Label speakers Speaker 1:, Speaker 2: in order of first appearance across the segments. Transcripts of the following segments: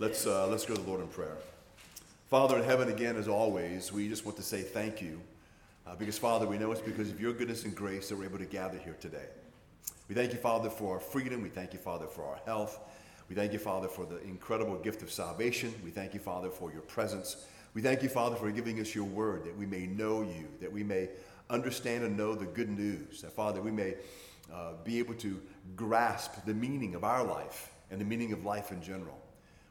Speaker 1: Let's, uh, let's go to the Lord in prayer. Father in heaven, again, as always, we just want to say thank you. Uh, because, Father, we know it's because of your goodness and grace that we're able to gather here today. We thank you, Father, for our freedom. We thank you, Father, for our health. We thank you, Father, for the incredible gift of salvation. We thank you, Father, for your presence. We thank you, Father, for giving us your word that we may know you, that we may understand and know the good news, that, Father, we may uh, be able to grasp the meaning of our life and the meaning of life in general.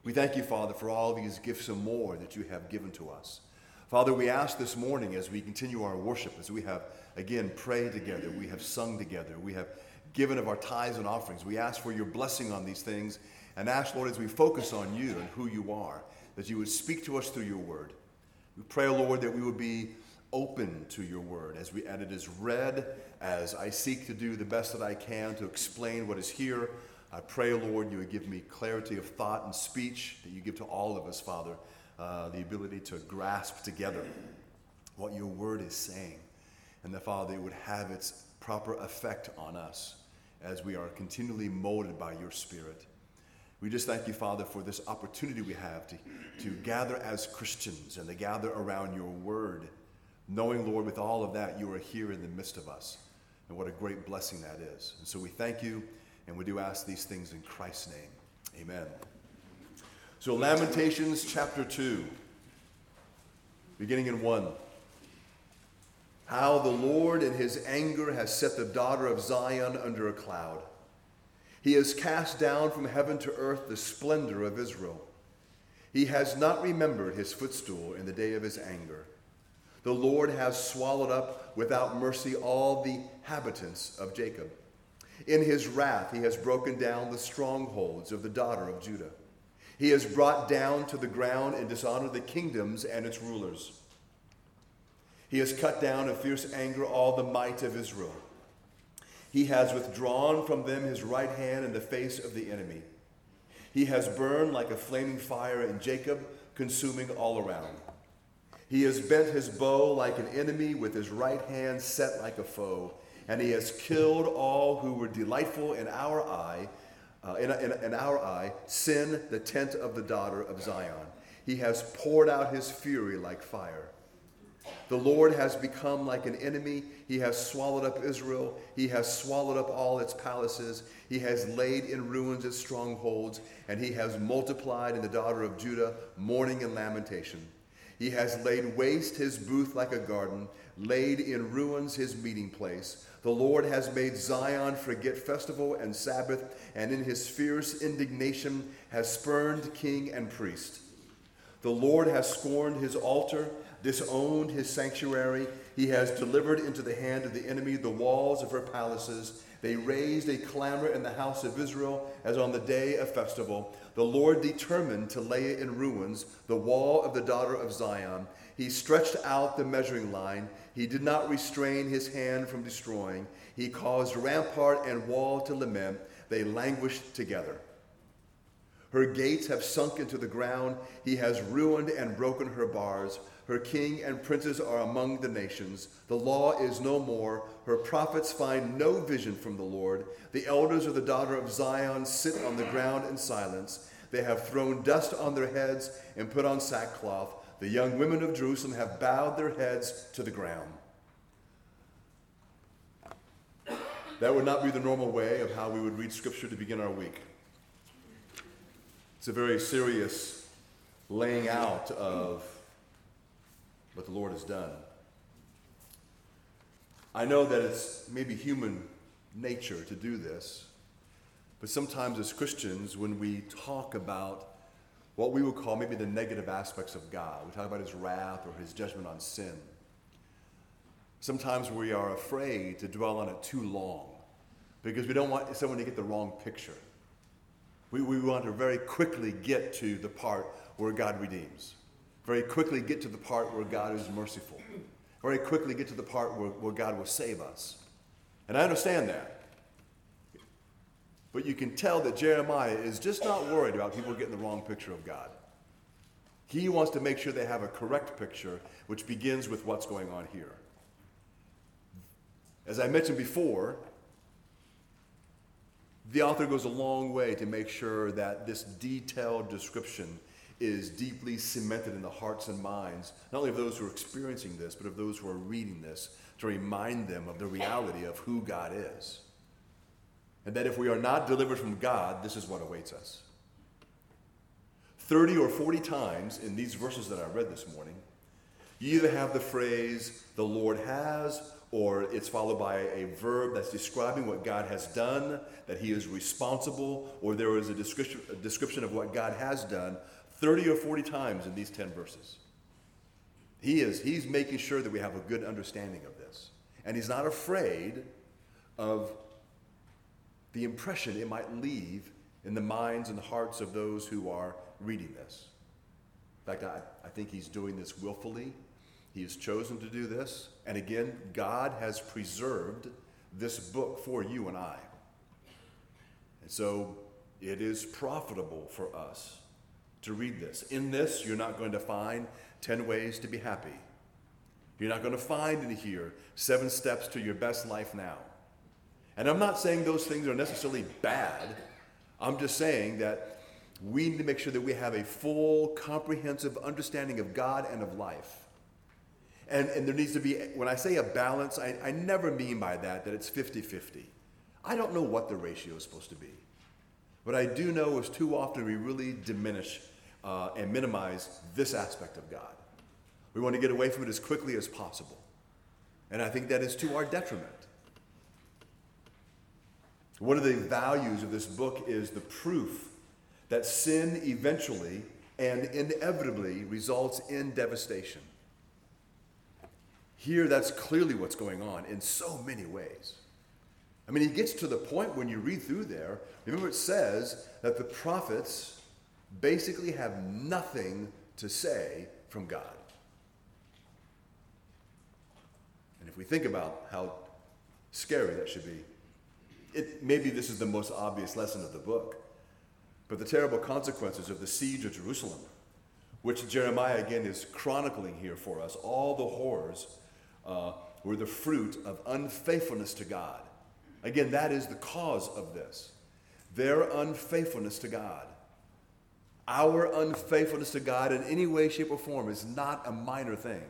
Speaker 1: We thank you, Father, for all these gifts and more that you have given to us. Father, we ask this morning as we continue our worship, as we have again prayed together, we have sung together, we have given of our tithes and offerings. We ask for your blessing on these things and ask, Lord, as we focus on you and who you are, that you would speak to us through your word. We pray, Lord, that we would be open to your word as we as it is read, as I seek to do the best that I can to explain what is here. I pray, Lord, you would give me clarity of thought and speech that you give to all of us, Father, uh, the ability to grasp together what your word is saying. And that, Father, it would have its proper effect on us as we are continually molded by your Spirit. We just thank you, Father, for this opportunity we have to, to gather as Christians and to gather around your word, knowing, Lord, with all of that, you are here in the midst of us. And what a great blessing that is. And so we thank you. And we do ask these things in Christ's name. Amen. So, Lamentations chapter 2, beginning in 1. How the Lord in his anger has set the daughter of Zion under a cloud. He has cast down from heaven to earth the splendor of Israel. He has not remembered his footstool in the day of his anger. The Lord has swallowed up without mercy all the habitants of Jacob. In his wrath, he has broken down the strongholds of the daughter of Judah. He has brought down to the ground and dishonored the kingdoms and its rulers. He has cut down in fierce anger all the might of Israel. He has withdrawn from them his right hand in the face of the enemy. He has burned like a flaming fire in Jacob, consuming all around. He has bent his bow like an enemy, with his right hand set like a foe and he has killed all who were delightful in our eye, uh, in, in, in our eye, sin, the tent of the daughter of Zion. He has poured out his fury like fire. The Lord has become like an enemy. He has swallowed up Israel. He has swallowed up all its palaces. He has laid in ruins its strongholds, and he has multiplied in the daughter of Judah mourning and lamentation. He has laid waste his booth like a garden, laid in ruins his meeting place. The Lord has made Zion forget festival and Sabbath, and in his fierce indignation has spurned king and priest. The Lord has scorned his altar, disowned his sanctuary. He has delivered into the hand of the enemy the walls of her palaces. They raised a clamor in the house of Israel as on the day of festival. The Lord determined to lay in ruins the wall of the daughter of Zion. He stretched out the measuring line. He did not restrain his hand from destroying. He caused rampart and wall to lament. They languished together. Her gates have sunk into the ground. He has ruined and broken her bars. Her king and princes are among the nations. The law is no more. Her prophets find no vision from the Lord. The elders of the daughter of Zion sit on the ground in silence. They have thrown dust on their heads and put on sackcloth. The young women of Jerusalem have bowed their heads to the ground. That would not be the normal way of how we would read Scripture to begin our week. It's a very serious laying out of what the Lord has done. I know that it's maybe human nature to do this, but sometimes as Christians, when we talk about what we would call maybe the negative aspects of God. We talk about his wrath or his judgment on sin. Sometimes we are afraid to dwell on it too long because we don't want someone to get the wrong picture. We, we want to very quickly get to the part where God redeems, very quickly get to the part where God is merciful, very quickly get to the part where, where God will save us. And I understand that. But you can tell that Jeremiah is just not worried about people getting the wrong picture of God. He wants to make sure they have a correct picture, which begins with what's going on here. As I mentioned before, the author goes a long way to make sure that this detailed description is deeply cemented in the hearts and minds, not only of those who are experiencing this, but of those who are reading this, to remind them of the reality of who God is. And that if we are not delivered from God, this is what awaits us. 30 or 40 times in these verses that I read this morning, you either have the phrase, the Lord has, or it's followed by a verb that's describing what God has done, that He is responsible, or there is a description, a description of what God has done 30 or 40 times in these 10 verses. He is, He's making sure that we have a good understanding of this. And He's not afraid of the impression it might leave in the minds and hearts of those who are reading this. In fact, I, I think He's doing this willfully he has chosen to do this. And again, God has preserved this book for you and I. And so it is profitable for us to read this. In this, you're not going to find 10 ways to be happy. You're not going to find in here seven steps to your best life now. And I'm not saying those things are necessarily bad. I'm just saying that we need to make sure that we have a full, comprehensive understanding of God and of life. And, and there needs to be, when I say a balance, I, I never mean by that that it's 50 50. I don't know what the ratio is supposed to be. What I do know is too often we really diminish uh, and minimize this aspect of God. We want to get away from it as quickly as possible. And I think that is to our detriment. One of the values of this book is the proof that sin eventually and inevitably results in devastation. Here, that's clearly what's going on in so many ways. I mean, he gets to the point when you read through there, remember it says that the prophets basically have nothing to say from God. And if we think about how scary that should be, it, maybe this is the most obvious lesson of the book, but the terrible consequences of the siege of Jerusalem, which Jeremiah again is chronicling here for us, all the horrors uh, were the fruit of unfaithfulness to God. Again, that is the cause of this. Their unfaithfulness to God. Our unfaithfulness to God in any way, shape, or form is not a minor thing.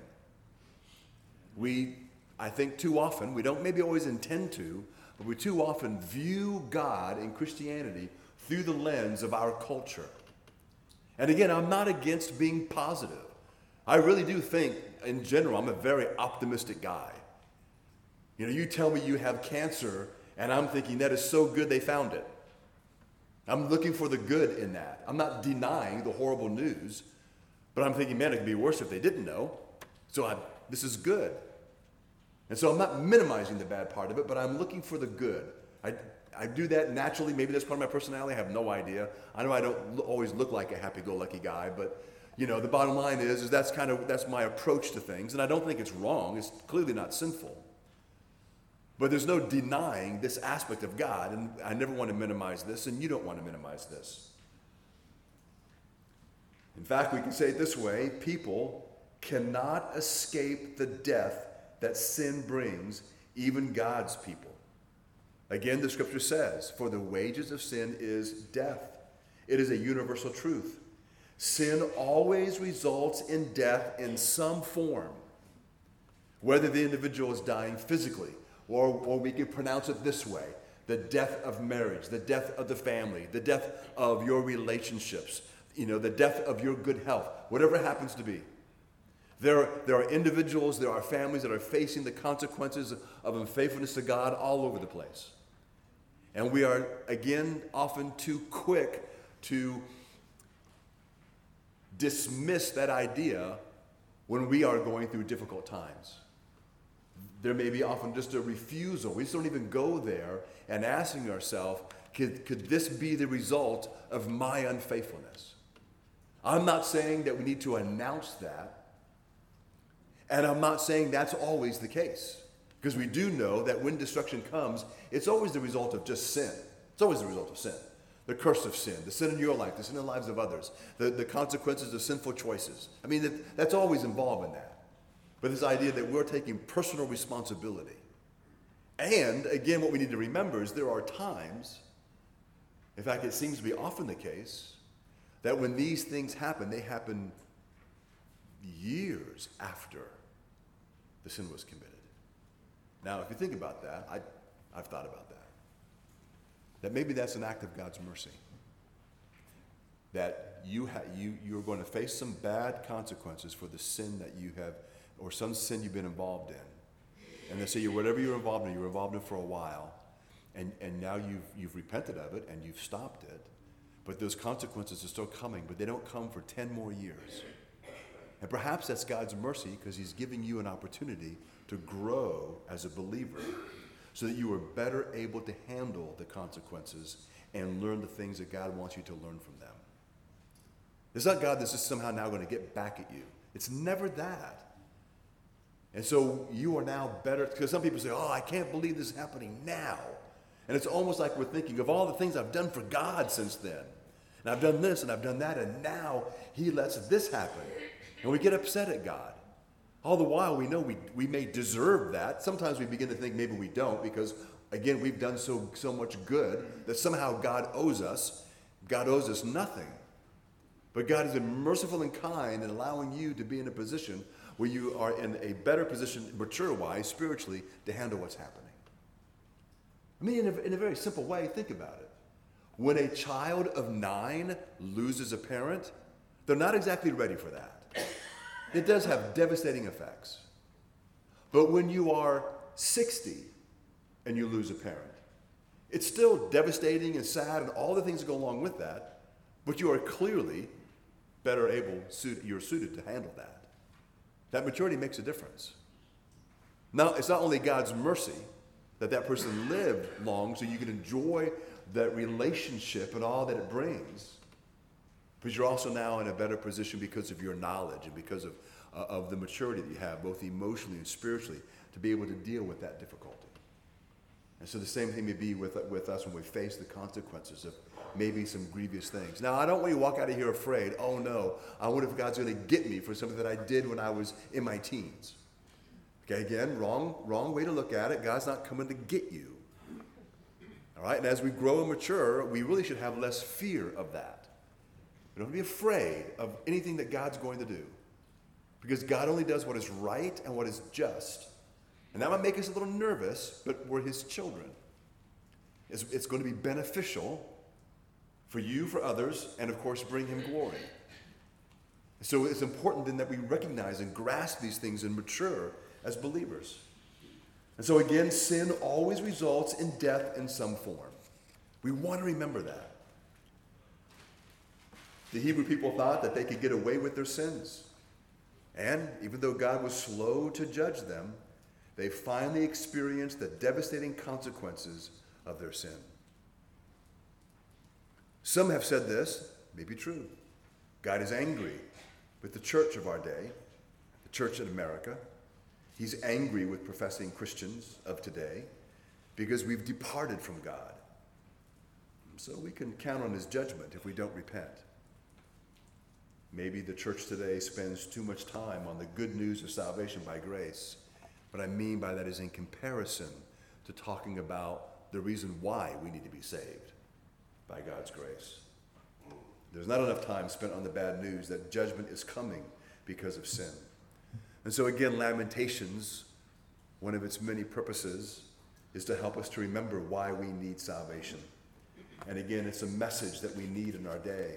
Speaker 1: We, I think, too often, we don't maybe always intend to, but we too often view God in Christianity through the lens of our culture. And again, I'm not against being positive. I really do think, in general, I'm a very optimistic guy. You know, you tell me you have cancer, and I'm thinking that is so good they found it. I'm looking for the good in that. I'm not denying the horrible news, but I'm thinking, man, it could be worse if they didn't know. So I, this is good. And so I'm not minimizing the bad part of it, but I'm looking for the good. I, I do that naturally. Maybe that's part of my personality. I have no idea. I know I don't always look like a happy go lucky guy, but you know, the bottom line is, is that's kind of that's my approach to things, and I don't think it's wrong. It's clearly not sinful. But there's no denying this aspect of God, and I never want to minimize this, and you don't want to minimize this. In fact, we can say it this way people cannot escape the death that sin brings, even God's people. Again, the scripture says, For the wages of sin is death. It is a universal truth. Sin always results in death in some form, whether the individual is dying physically, or, or we could pronounce it this way the death of marriage, the death of the family, the death of your relationships, you know, the death of your good health, whatever happens to be. There there are individuals, there are families that are facing the consequences of unfaithfulness to God all over the place. And we are, again, often too quick to dismiss that idea when we are going through difficult times. There may be often just a refusal. We just don't even go there and asking ourselves, could, could this be the result of my unfaithfulness? I'm not saying that we need to announce that. And I'm not saying that's always the case. Because we do know that when destruction comes, it's always the result of just sin. It's always the result of sin the curse of sin, the sin in your life, the sin in the lives of others, the, the consequences of sinful choices. I mean, that, that's always involved in that. But this idea that we're taking personal responsibility. And again, what we need to remember is there are times In fact, it seems to be often the case that when these things happen, they happen years after the sin was committed. Now, if you think about that, I, I've thought about that. That maybe that's an act of God's mercy. That you, ha- you, you're going to face some bad consequences for the sin that you have, or some sin you've been involved in. And they say, whatever you're involved in, you were involved in for a while, and, and now you've, you've repented of it and you've stopped it. But those consequences are still coming, but they don't come for 10 more years. And perhaps that's God's mercy because He's giving you an opportunity to grow as a believer so that you are better able to handle the consequences and learn the things that God wants you to learn from them. It's not God that's just somehow now going to get back at you. It's never that. And so you are now better, because some people say, oh, I can't believe this is happening now. And it's almost like we're thinking of all the things I've done for God since then. And I've done this and I've done that, and now He lets this happen. And we get upset at God. All the while, we know we, we may deserve that. Sometimes we begin to think maybe we don't because, again, we've done so, so much good that somehow God owes us. God owes us nothing. But God has been merciful and kind in allowing you to be in a position where you are in a better position, mature wise, spiritually, to handle what's happening. I mean, in a, in a very simple way, think about it. When a child of nine loses a parent, they're not exactly ready for that. It does have devastating effects. But when you are 60 and you lose a parent, it's still devastating and sad and all the things that go along with that, but you are clearly better able—suit—you're suited to handle that. That maturity makes a difference. Now, it's not only God's mercy that that person lived long so you can enjoy that relationship and all that it brings, but you're also now in a better position because of your knowledge and because of, uh, of the maturity that you have, both emotionally and spiritually, to be able to deal with that difficulty. And so the same thing may be with, with us when we face the consequences of maybe some grievous things. Now, I don't want you to walk out of here afraid, oh no, I wonder if God's going to get me for something that I did when I was in my teens. Okay, again, wrong, wrong way to look at it. God's not coming to get you. All right, and as we grow and mature, we really should have less fear of that. We don't be afraid of anything that God's going to do. Because God only does what is right and what is just. And that might make us a little nervous, but we're His children. It's, it's going to be beneficial for you, for others, and of course, bring Him glory. So it's important then that we recognize and grasp these things and mature as believers. And so again, sin always results in death in some form. We want to remember that. The Hebrew people thought that they could get away with their sins. And even though God was slow to judge them, they finally experienced the devastating consequences of their sin. Some have said this, may be true. God is angry with the church of our day, the church in America. He's angry with professing Christians of today because we've departed from God. So we can count on his judgment if we don't repent. Maybe the church today spends too much time on the good news of salvation by grace. What I mean by that is in comparison to talking about the reason why we need to be saved by God's grace. There's not enough time spent on the bad news that judgment is coming because of sin. And so, again, Lamentations, one of its many purposes, is to help us to remember why we need salvation. And again, it's a message that we need in our day.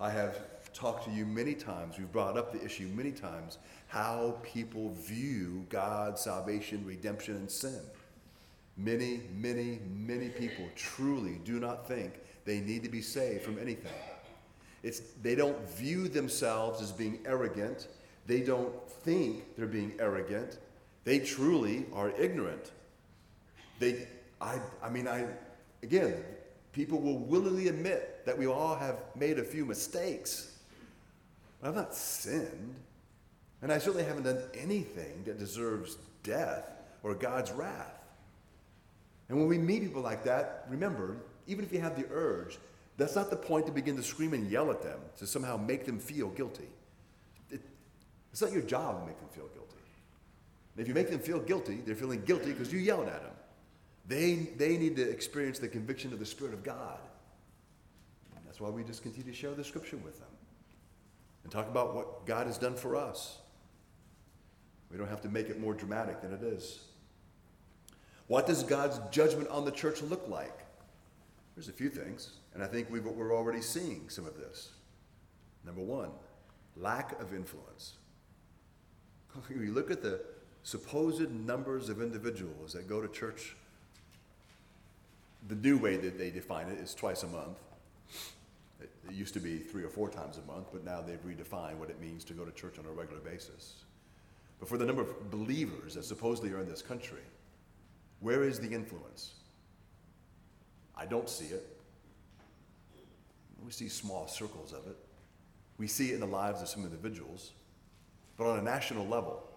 Speaker 1: I have talked to you many times, we've brought up the issue many times, how people view God's salvation, redemption, and sin. Many, many, many people truly do not think they need to be saved from anything. It's, they don't view themselves as being arrogant. They don't think they're being arrogant. They truly are ignorant. They, I, I mean, I, again, people will willingly admit that we all have made a few mistakes. But I've not sinned. And I certainly haven't done anything that deserves death or God's wrath. And when we meet people like that, remember, even if you have the urge, that's not the point to begin to scream and yell at them to somehow make them feel guilty. It, it's not your job to make them feel guilty. And if you make them feel guilty, they're feeling guilty because you yelled at them. They, they need to experience the conviction of the Spirit of God. That's why we just continue to share the scripture with them and talk about what God has done for us. We don't have to make it more dramatic than it is. What does God's judgment on the church look like? There's a few things, and I think we are already seeing some of this. Number one, lack of influence. If you look at the supposed numbers of individuals that go to church. The new way that they define it is twice a month. It, used to be three or four times a month, but now they've redefined what it means to go to church on a regular basis. But for the number of believers that supposedly are in this country, where is the influence? I don't see it. We see small circles of it. We see it in the lives of some individuals. But on a national level,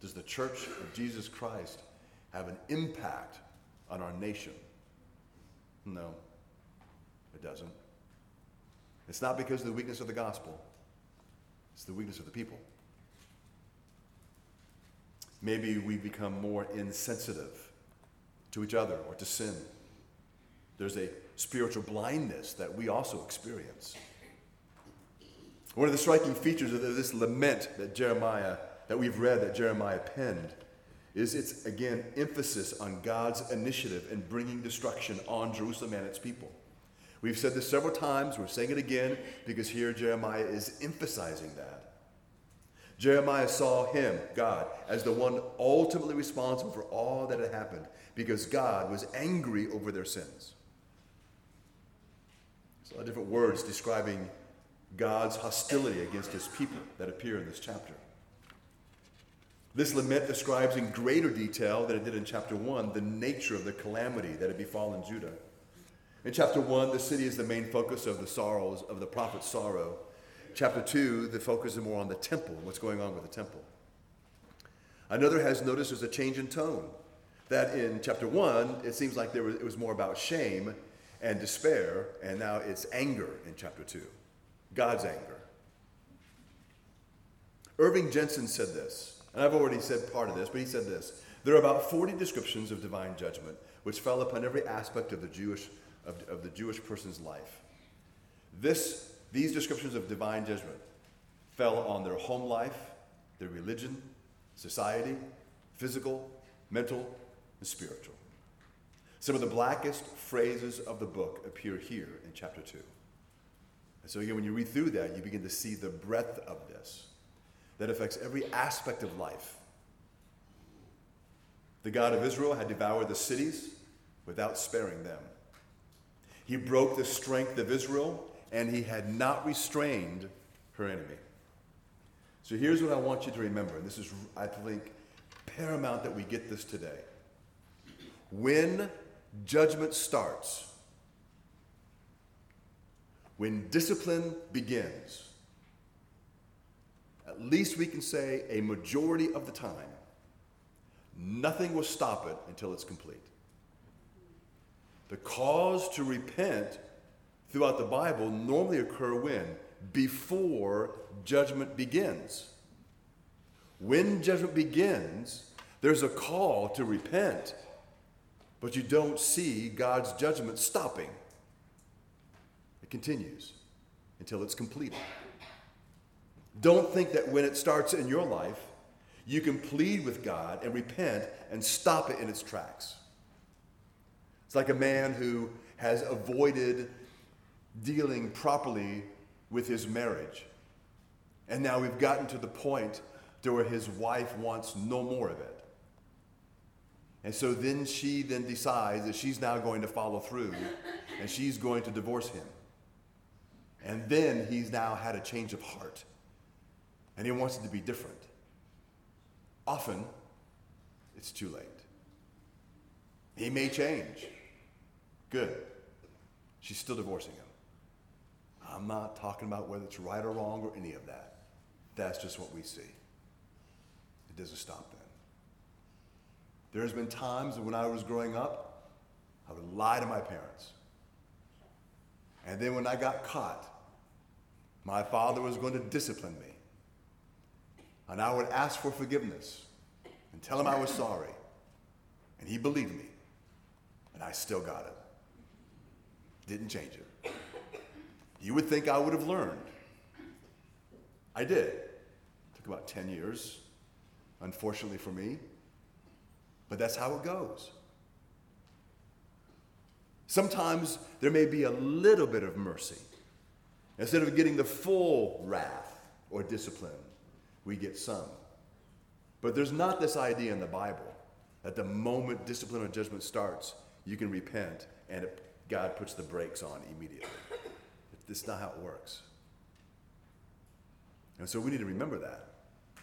Speaker 1: does the church of Jesus Christ have an impact on our nation? No, it doesn't. It's not because of the weakness of the gospel, it's the weakness of the people. Maybe we become more insensitive to each other or to sin. There's a spiritual blindness that we also experience. One of the striking features of this lament that Jeremiah, that we've read, that Jeremiah penned, is its, again, emphasis on God's initiative in bringing destruction on Jerusalem and its people. We've said this several times, we're saying it again because here Jeremiah is emphasizing that. Jeremiah saw him, God, as the one ultimately responsible for all that had happened because God was angry over their sins. Of different words describing God's hostility against his people that appear in this chapter. This lament describes in greater detail than it did in chapter 1 the nature of the calamity that had befallen Judah. In chapter 1, the city is the main focus of the sorrows of the prophet's sorrow. Chapter 2, the focus is more on the temple, what's going on with the temple. Another has noticed there's a change in tone. That in chapter 1, it seems like there was, it was more about shame and despair, and now it's anger in chapter 2. God's anger. Irving Jensen said this, and I've already said part of this, but he said this. There are about 40 descriptions of divine judgment which fell upon every aspect of the Jewish, of, of the Jewish person's life. This, these descriptions of divine judgment fell on their home life, their religion, society, physical, mental, and spiritual. Some of the blackest phrases of the book appear here in chapter 2. And so, again, when you read through that, you begin to see the breadth of this that affects every aspect of life. The God of Israel had devoured the cities without sparing them. He broke the strength of Israel, and he had not restrained her enemy. So here's what I want you to remember, and this is, I think, paramount that we get this today. When judgment starts, when discipline begins, at least we can say a majority of the time, nothing will stop it until it's complete. The cause to repent throughout the Bible normally occur when? Before judgment begins. When judgment begins, there's a call to repent, but you don't see God's judgment stopping It continues until it's completed. Don't think that when it starts in your life, you can plead with God and repent and stop it in its tracks. It's like a man who has avoided dealing properly with his marriage. And now we've gotten to the point to where his wife wants no more of it. And so then she then decides that she's now going to follow through and she's going to divorce him. And then he's now had a change of heart. And he wants it to be different. Often, it's too late. He may change. Good. She's still divorcing him. I'm not talking about whether it's right or wrong or any of that. That's just what we see. It doesn't stop then. There's been times when I was growing up, I would lie to my parents. And then when I got caught, my father was going to discipline me. And I would ask for forgiveness and tell him I was sorry. And he believed me. And I still got it. Didn't change it. You would think I would have learned. I did. It took about 10 years, unfortunately for me. But that's how it goes. Sometimes there may be a little bit of mercy. Instead of getting the full wrath or discipline, we get some. But there's not this idea in the Bible that the moment discipline or judgment starts, you can repent and God puts the brakes on immediately. It's not how it works. And so we need to remember that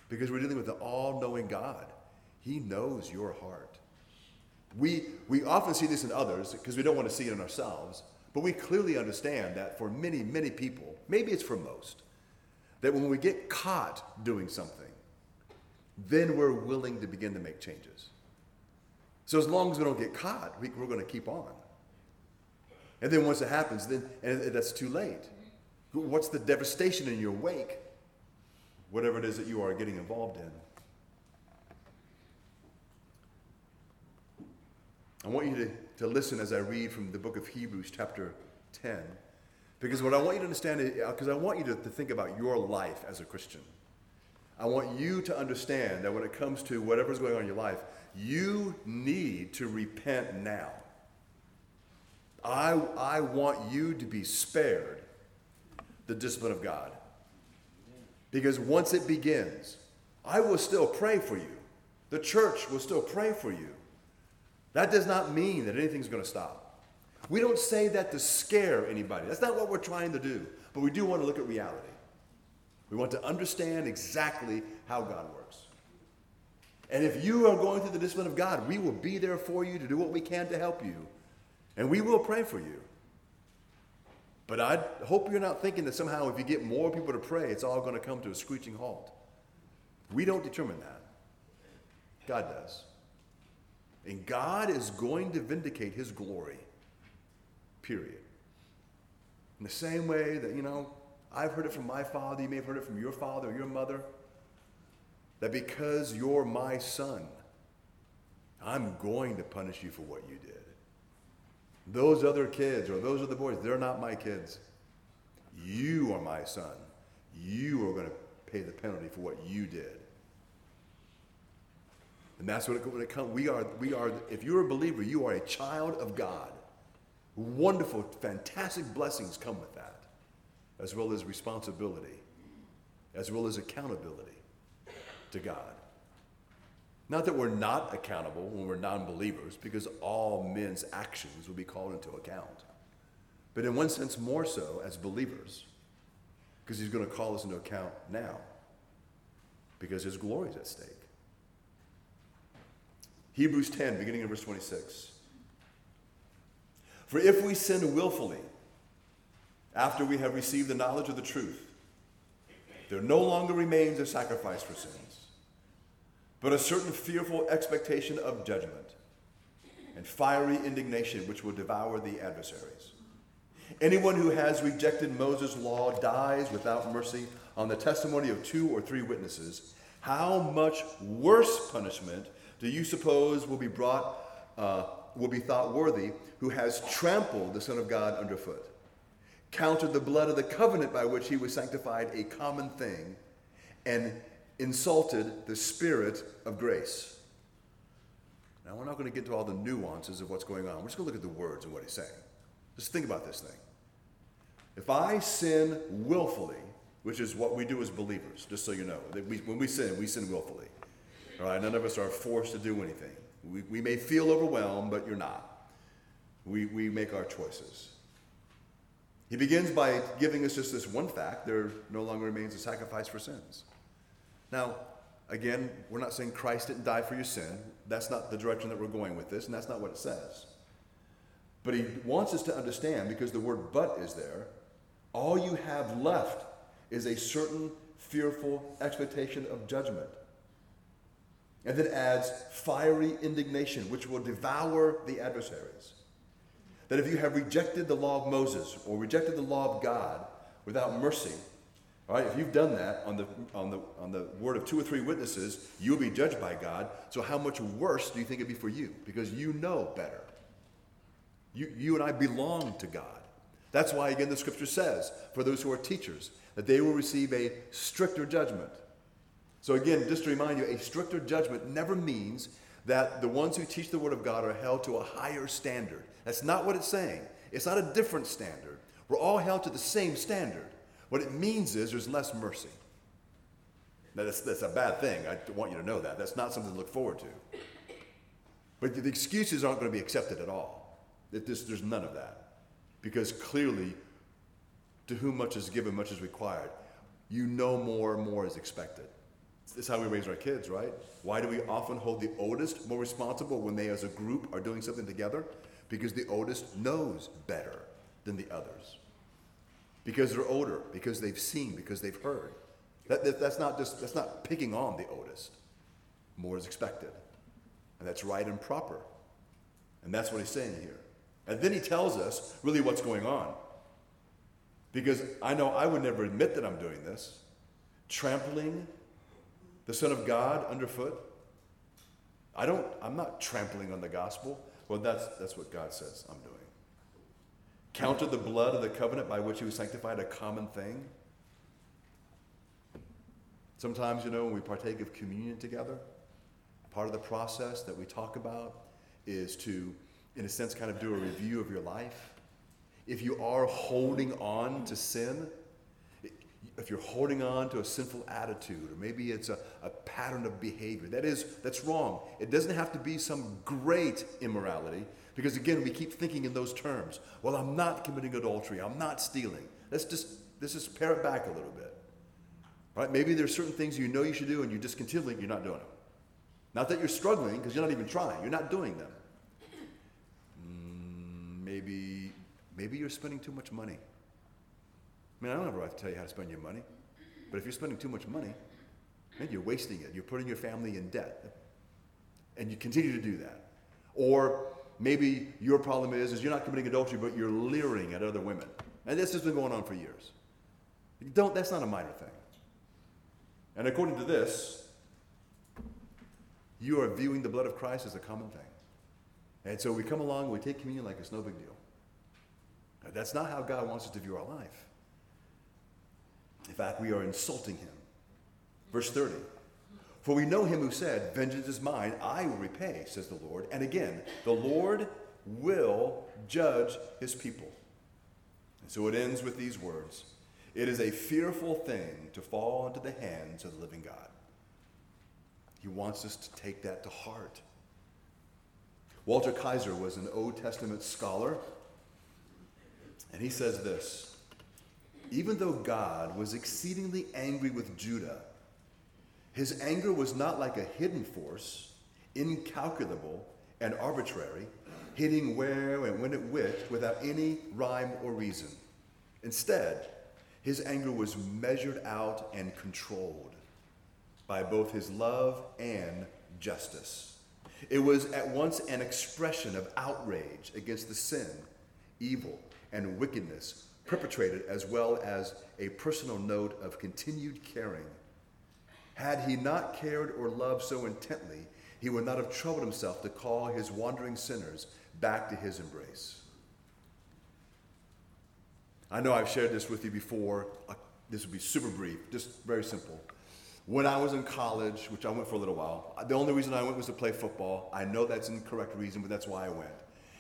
Speaker 1: because we're dealing with the all knowing God. He knows your heart. We, we often see this in others because we don't want to see it in ourselves, but we clearly understand that for many, many people, maybe it's for most, that when we get caught doing something, then we're willing to begin to make changes. So as long as we don't get caught, we, are going to keep on. And then once it happens, then and that's too late. What's the devastation in your wake? Whatever it is that you are getting involved in. I want you to, to listen as I read from the book of Hebrews, chapter 10. Because what I want you to understand is, uh, because I want you to, to think about your life as a Christian. I want you to understand that when it comes to whatever's going on in your life, you need to repent now. I, I want you to be spared the discipline of God. Because once it begins, I will still pray for you. The church will still pray for you. That does not mean that anything's going to stop. We don't say that to scare anybody. That's not what we're trying to do. But we do want to look at reality. We want to understand exactly how God works. And if you are going through the discipline of God, we will be there for you to do what we can to help you. And we will pray for you. But I hope you're not thinking that somehow if you get more people to pray, it's all going to come to a screeching halt. We don't determine that. God does. And God is going to vindicate his glory. Period. In the same way that, you know, I've heard it from my father, you may have heard it from your father or your mother, that because you're my son, I'm going to punish you for what you did. Those other kids or those other boys, they're not my kids. You are my son. You are going to pay the penalty for what you did. And that's what it, when it comes. We are, we are, if you're a believer, you are a child of God. Wonderful, fantastic blessings come with that, as well as responsibility, as well as accountability to God. Not that we're not accountable when we're non believers, because all men's actions will be called into account. But in one sense, more so as believers, because he's going to call us into account now, because his glory is at stake. Hebrews 10, beginning in verse 26. For if we sin willfully, after we have received the knowledge of the truth, there no longer remains a sacrifice for sins but a certain fearful expectation of judgment and fiery indignation which will devour the adversaries. Anyone who has rejected Moses' law dies without mercy on the testimony of two or three witnesses. How much worse punishment do you suppose will be brought, uh, will be thought worthy, who has trampled the Son of God underfoot, counted the blood of the covenant by which he was sanctified a common thing, and insulted the Spirit of grace. Now, we're not going to get into all the nuances of what's going on. We're just going to look at the words and what he's saying. Just think about this thing. If I sin willfully, which is what we do as believers, just so you know, we, when we sin, we sin willfully. None of us are forced to do anything. We, we may feel overwhelmed, but you're not. We, we make our choices. He begins by giving us just this one fact there no longer remains a sacrifice for sins. Now, again, we're not saying Christ didn't die for your sin. That's not the direction that we're going with this, and that's not what it says. But he wants us to understand, because the word but is there, all you have left is a certain fearful expectation of judgment. And then adds fiery indignation, which will devour the adversaries. That if you have rejected the law of Moses or rejected the law of God without mercy, all right, if you've done that on the, on, the, on the word of two or three witnesses, you'll be judged by God. So, how much worse do you think it'd be for you? Because you know better. You, you and I belong to God. That's why, again, the scripture says for those who are teachers that they will receive a stricter judgment. So, again, just to remind you, a stricter judgment never means that the ones who teach the Word of God are held to a higher standard. That's not what it's saying. It's not a different standard. We're all held to the same standard. What it means is there's less mercy. Now, that's, that's a bad thing. I want you to know that. That's not something to look forward to. But the excuses aren't going to be accepted at all. This, there's none of that. Because clearly, to whom much is given, much is required. You know more, more is expected. Is how we raise our kids, right? Why do we often hold the oldest more responsible when they, as a group, are doing something together? Because the oldest knows better than the others. Because they're older, because they've seen, because they've heard. That, that, that's not just that's not picking on the oldest. More is expected. And that's right and proper. And that's what he's saying here. And then he tells us really what's going on. Because I know I would never admit that I'm doing this. Trampling the Son of God underfoot. I don't, I'm not trampling on the gospel. Well, that's, that's what God says I'm doing. Counted the blood of the covenant by which he was sanctified a common thing. Sometimes, you know, when we partake of communion together, part of the process that we talk about is to, in a sense, kind of do a review of your life. If you are holding on to sin, if you're holding on to a sinful attitude, or maybe it's a, a pattern of behavior, that is, that's wrong. It doesn't have to be some great immorality, because again, we keep thinking in those terms. Well, I'm not committing adultery, I'm not stealing. Let's just, let's just pare it back a little bit. Right? Maybe there's certain things you know you should do and you just continually, you're not doing them. Not that you're struggling, because you're not even trying, you're not doing them. Mm, maybe, maybe you're spending too much money. I mean, I don't have a right to tell you how to spend your money, but if you're spending too much money, maybe you're wasting it. You're putting your family in debt, and you continue to do that. Or maybe your problem is, is you're not committing adultery, but you're leering at other women. And this has been going on for years. don't, that's not a minor thing. And according to this, you are viewing the blood of Christ as a common thing. And so we come along and we take communion like it's no big deal. That's not how God wants us to view our life. In fact, we are insulting him. Verse 30 For we know him who said, Vengeance is mine, I will repay, says the Lord. And again, the Lord will judge his people. And so it ends with these words It is a fearful thing to fall into the hands of the living God. He wants us to take that to heart. Walter Kaiser was an Old Testament scholar, and he says this Even though God was exceedingly angry with Judah, his anger was not like a hidden force, incalculable and arbitrary, hitting where and when it wished without any rhyme or reason. Instead, his anger was measured out and controlled by both his love and justice. It was at once an expression of outrage against the sin, evil, and wickedness perpetrated, as well as a personal note of continued caring. Had he not cared or loved so intently, he would not have troubled himself to call his wandering sinners back to his embrace. I know I've shared this with you before. Uh, this will be super brief, just very simple. When I was in college, which I went for a little while, the only reason I went was to play football. I know that's an incorrect reason, but that's why I went.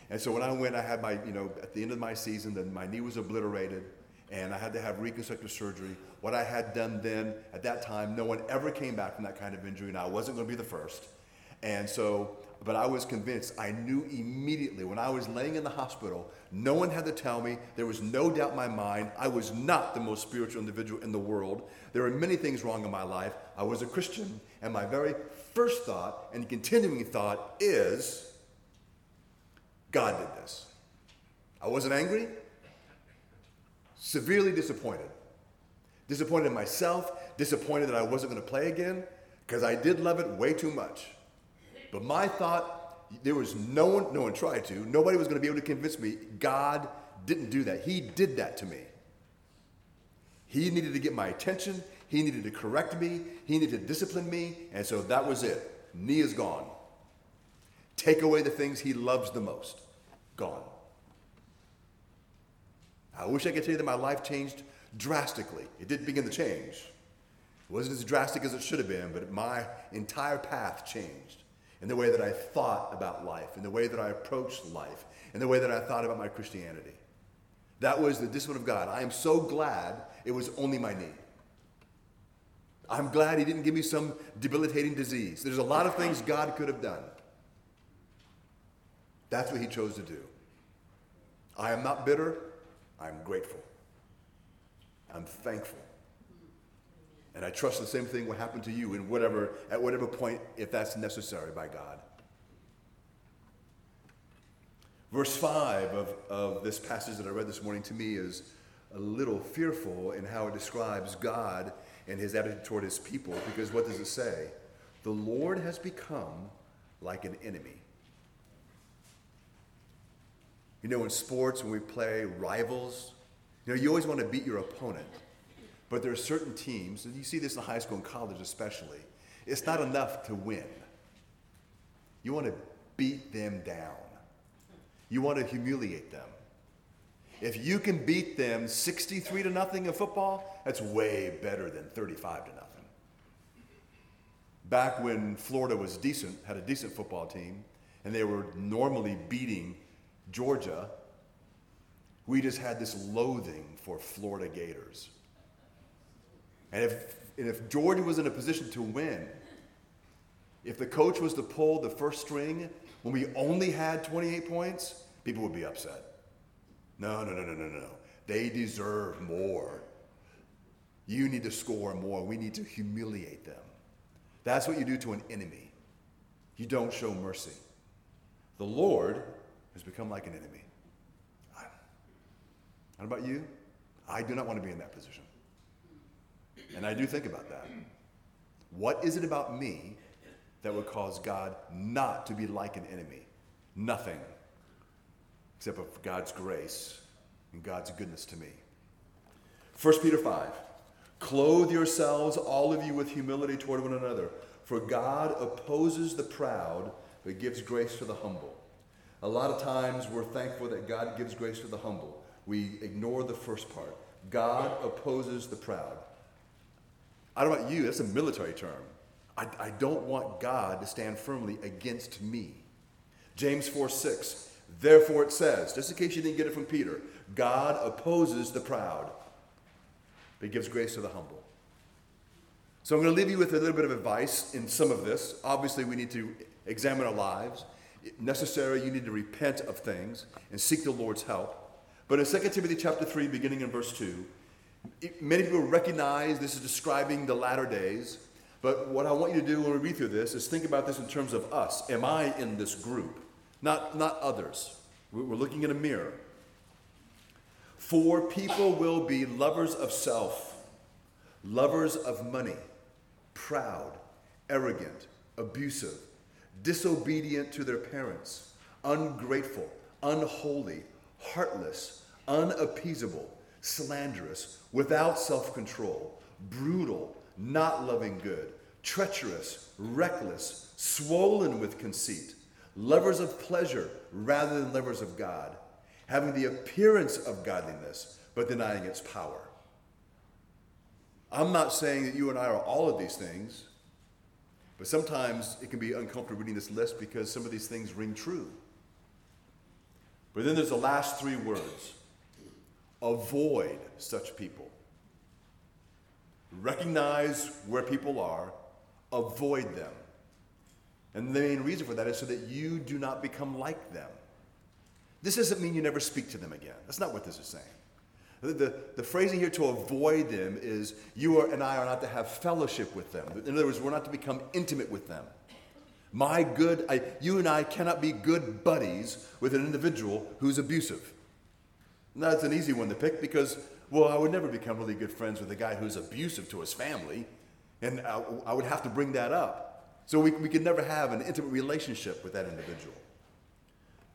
Speaker 1: And so when I went, I had my, you know, at the end of my season, then my knee was obliterated and I had to have reconstructive surgery. What I had done then, at that time, no one ever came back from that kind of injury, and I wasn't going to be the first. And so, but I was convinced, I knew immediately when I was laying in the hospital, no one had to tell me, there was no doubt in my mind, I was not the most spiritual individual in the world. There were many things wrong in my life. I was a Christian, and my very first thought and continuing thought is God did this. I wasn't angry, severely disappointed. Disappointed in myself, disappointed that I wasn't going to play again, because I did love it way too much. But my thought, there was no one, no one tried to, nobody was going to be able to convince me God didn't do that. He did that to me. He needed to get my attention. He needed to correct me. He needed to discipline me. And so that was it. Knee is gone. Take away the things he loves the most. Gone. I wish I could tell you that my life changed drastically. It did begin to change. It wasn't as drastic as it should have been, but my entire path changed in the way that I thought about life, in the way that I approached life, in the way that I thought about my Christianity. That was the discipline of God. I am so glad it was only my knee. I'm glad He didn't give me some debilitating disease. There's a lot of things God could have done. That's what He chose to do. I am not bitter, I'm grateful. I'm thankful. And I trust the same thing will happen to you in whatever, at whatever point, if that's necessary by God. Verse 5 of, of this passage that I read this morning to me is a little fearful in how it describes God and his attitude toward his people, because what does it say? The Lord has become like an enemy. You know, in sports, when we play rivals, you know, you always want to beat your opponent. But there are certain teams, and you see this in high school and college especially, it's not enough to win. You want to beat them down. You want to humiliate them. If you can beat them 63 to nothing in football, that's way better than 35 to nothing. Back when Florida was decent, had a decent football team, and they were normally beating Georgia, we just had this loathing for Florida Gators. And if, and if Georgia was in a position to win, if the coach was to pull the first string when we only had 28 points, people would be upset. No, no, no, no, no, no. They deserve more. You need to score more. We need to humiliate them. That's what you do to an enemy. You don't show mercy. The Lord has become like an enemy. How about you? I do not want to be in that position. And I do think about that. What is it about me that would cause God not to be like an enemy? Nothing except for God's grace and God's goodness to me. 1 Peter 5 Clothe yourselves, all of you, with humility toward one another, for God opposes the proud, but gives grace to the humble. A lot of times we're thankful that God gives grace to the humble. We ignore the first part. God opposes the proud. I don't about you, that's a military term. I, I don't want God to stand firmly against me. James 4 6 Therefore, it says, just in case you didn't get it from Peter, God opposes the proud, but gives grace to the humble. So I'm going to leave you with a little bit of advice in some of this. Obviously, we need to examine our lives. Necessary, you need to repent of things and seek the Lord's help. But in 2 Timothy chapter 3, beginning in verse 2, many people recognize this is describing the latter days. But what I want you to do when we read through this is think about this in terms of us. Am I in this group? not, not others. We're looking in a mirror. For people will be lovers of self, lovers of money, proud, arrogant, abusive, disobedient to their parents, ungrateful, unholy, heartless, unappeasable, slanderous, without self control, brutal, not loving good, treacherous, reckless, swollen with conceit lovers of pleasure rather than lovers of God, having the appearance of godliness, but denying its power. I'm not saying that you and I are all of these things, but sometimes it can be uncomfortable reading this list because some of these things ring true. But then there's the last three words avoid such people. Recognize where people are, avoid them. And the main reason for that is so that you do not become like them. This doesn't mean you never speak to them again. That's not what this is saying. The, the, phrasing here to avoid them is you are, and I are not to have fellowship with them. In other words, we're not to become intimate with them. My good, I, you and I cannot be good buddies with an individual who's abusive. Now, an easy one to pick because, well, I would never become really good friends with a guy who's abusive to his family, and I, I would have to bring that up. So we, we could never have an intimate relationship with that individual.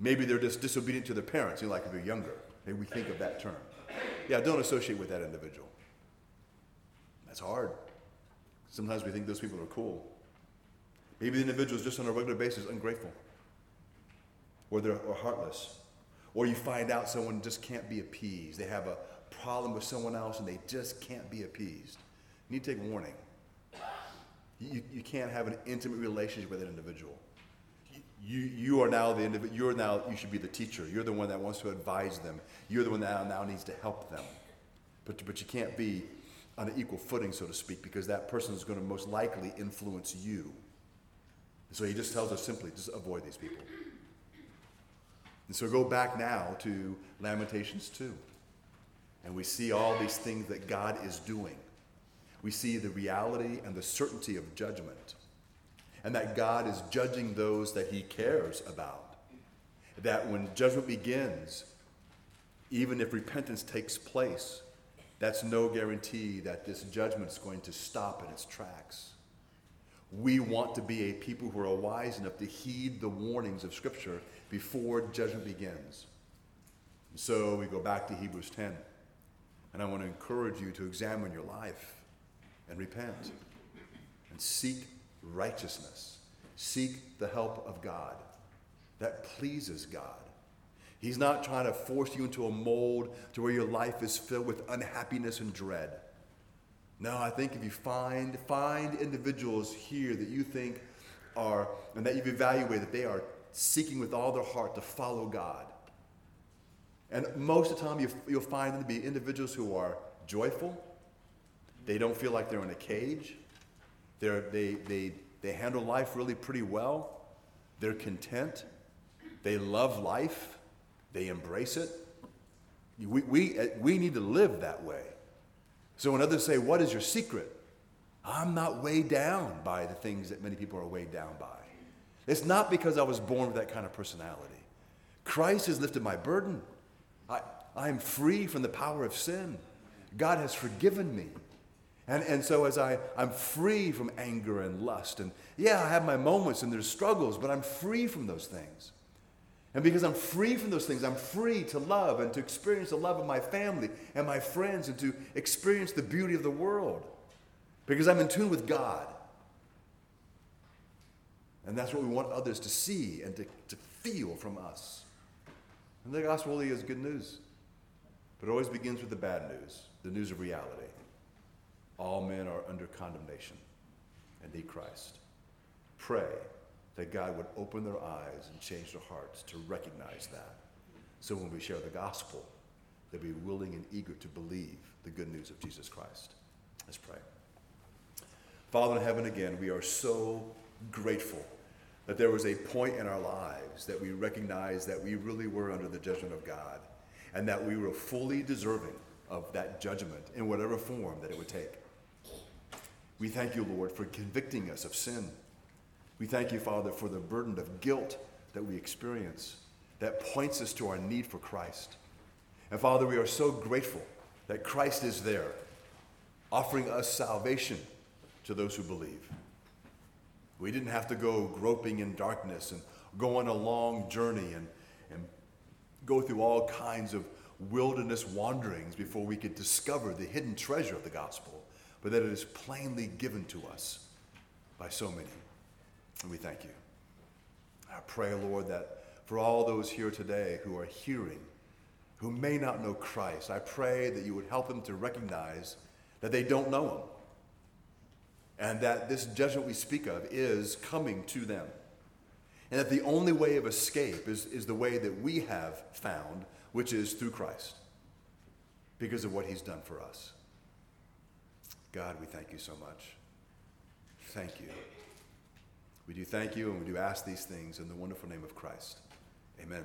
Speaker 1: Maybe they're just disobedient to their parents, you know, like if they're younger. Maybe we think of that term. Yeah, don't associate with that individual. That's hard. Sometimes we think those people are cool. Maybe the individual is just on a regular basis ungrateful, or they're or heartless, Or you find out someone just can't be appeased. They have a problem with someone else and they just can't be appeased. You need to take warning. You, you can't have an intimate relationship with an individual. You, you are now the individual, you're now, you should be the teacher. You're the one that wants to advise them. You're the one that now, needs to help them. But, but you can't be on an equal footing, so to speak, because that person is going to most likely influence you. So he just tells us simply, just avoid these people. And so go back now to Lamentations 2. And we see all these things that God is doing. We see the reality and the certainty of judgment. And that God is judging those that he cares about. That when judgment begins, even if repentance takes place, that's no guarantee that this judgment is going to stop in its tracks. We want to be a people who are wise enough to heed the warnings of Scripture before judgment begins. So we go back to Hebrews 10. And I want to encourage you to examine your life and repent and seek righteousness. Seek the help of God that pleases God. He's not trying to force you into a mold to where your life is filled with unhappiness and dread. No, I think if you find find individuals here that you think are and that you've evaluated that they are seeking with all their heart to follow God, and most of the time, you, you'll find them to be individuals who are joyful. They don't feel like they're in a cage. They're, they, they, they handle life really pretty well. They're content. They love life. They embrace it. We, we, we need to live that way. So when others say, What is your secret? I'm not weighed down by the things that many people are weighed down by. It's not because I was born with that kind of personality. Christ has lifted my burden. I, I'm free from the power of sin. God has forgiven me. And, and so as I, I'm free from anger and lust, and yeah, I have my moments and there's struggles, but I'm free from those things. And because I'm free from those things, I'm free to love and to experience the love of my family and my friends and to experience the beauty of the world. Because I'm in tune with God. And that's what we want others to see and to, to feel from us. And the gospel really is good news. But it always begins with the bad news, the news of reality. All men are under condemnation and need Christ. Pray that God would open their eyes and change their hearts to recognize that. So when we share the gospel, they'll be willing and eager to believe the good news of Jesus Christ. Let's pray. Father in heaven, again, we are so grateful that there was a point in our lives that we recognized that we really were under the judgment of God and that we were fully deserving of that judgment in whatever form that it would take. We thank you, Lord, for convicting us of sin. We thank you, Father, for the burden of guilt that we experience that points us to our need for Christ. And Father, we are so grateful that Christ is there, offering us salvation to those who believe. We didn't have to go groping in darkness and go on a long journey and, and go through all kinds of wilderness wanderings before we could discover the hidden treasure of the gospel, but that it is plainly given to us by so many. And we thank you. I pray, Lord, that for all those here today who are hearing, who may not know Christ, I pray that you would help them to recognize that they don't know him and that this judgment we speak of is coming to them. And that the only way of escape is, is the way that we have found, which is through Christ, because of what he's done for us. God, we thank you so much. Thank you. We do thank you and we do ask these things in the wonderful name of Christ. Amen.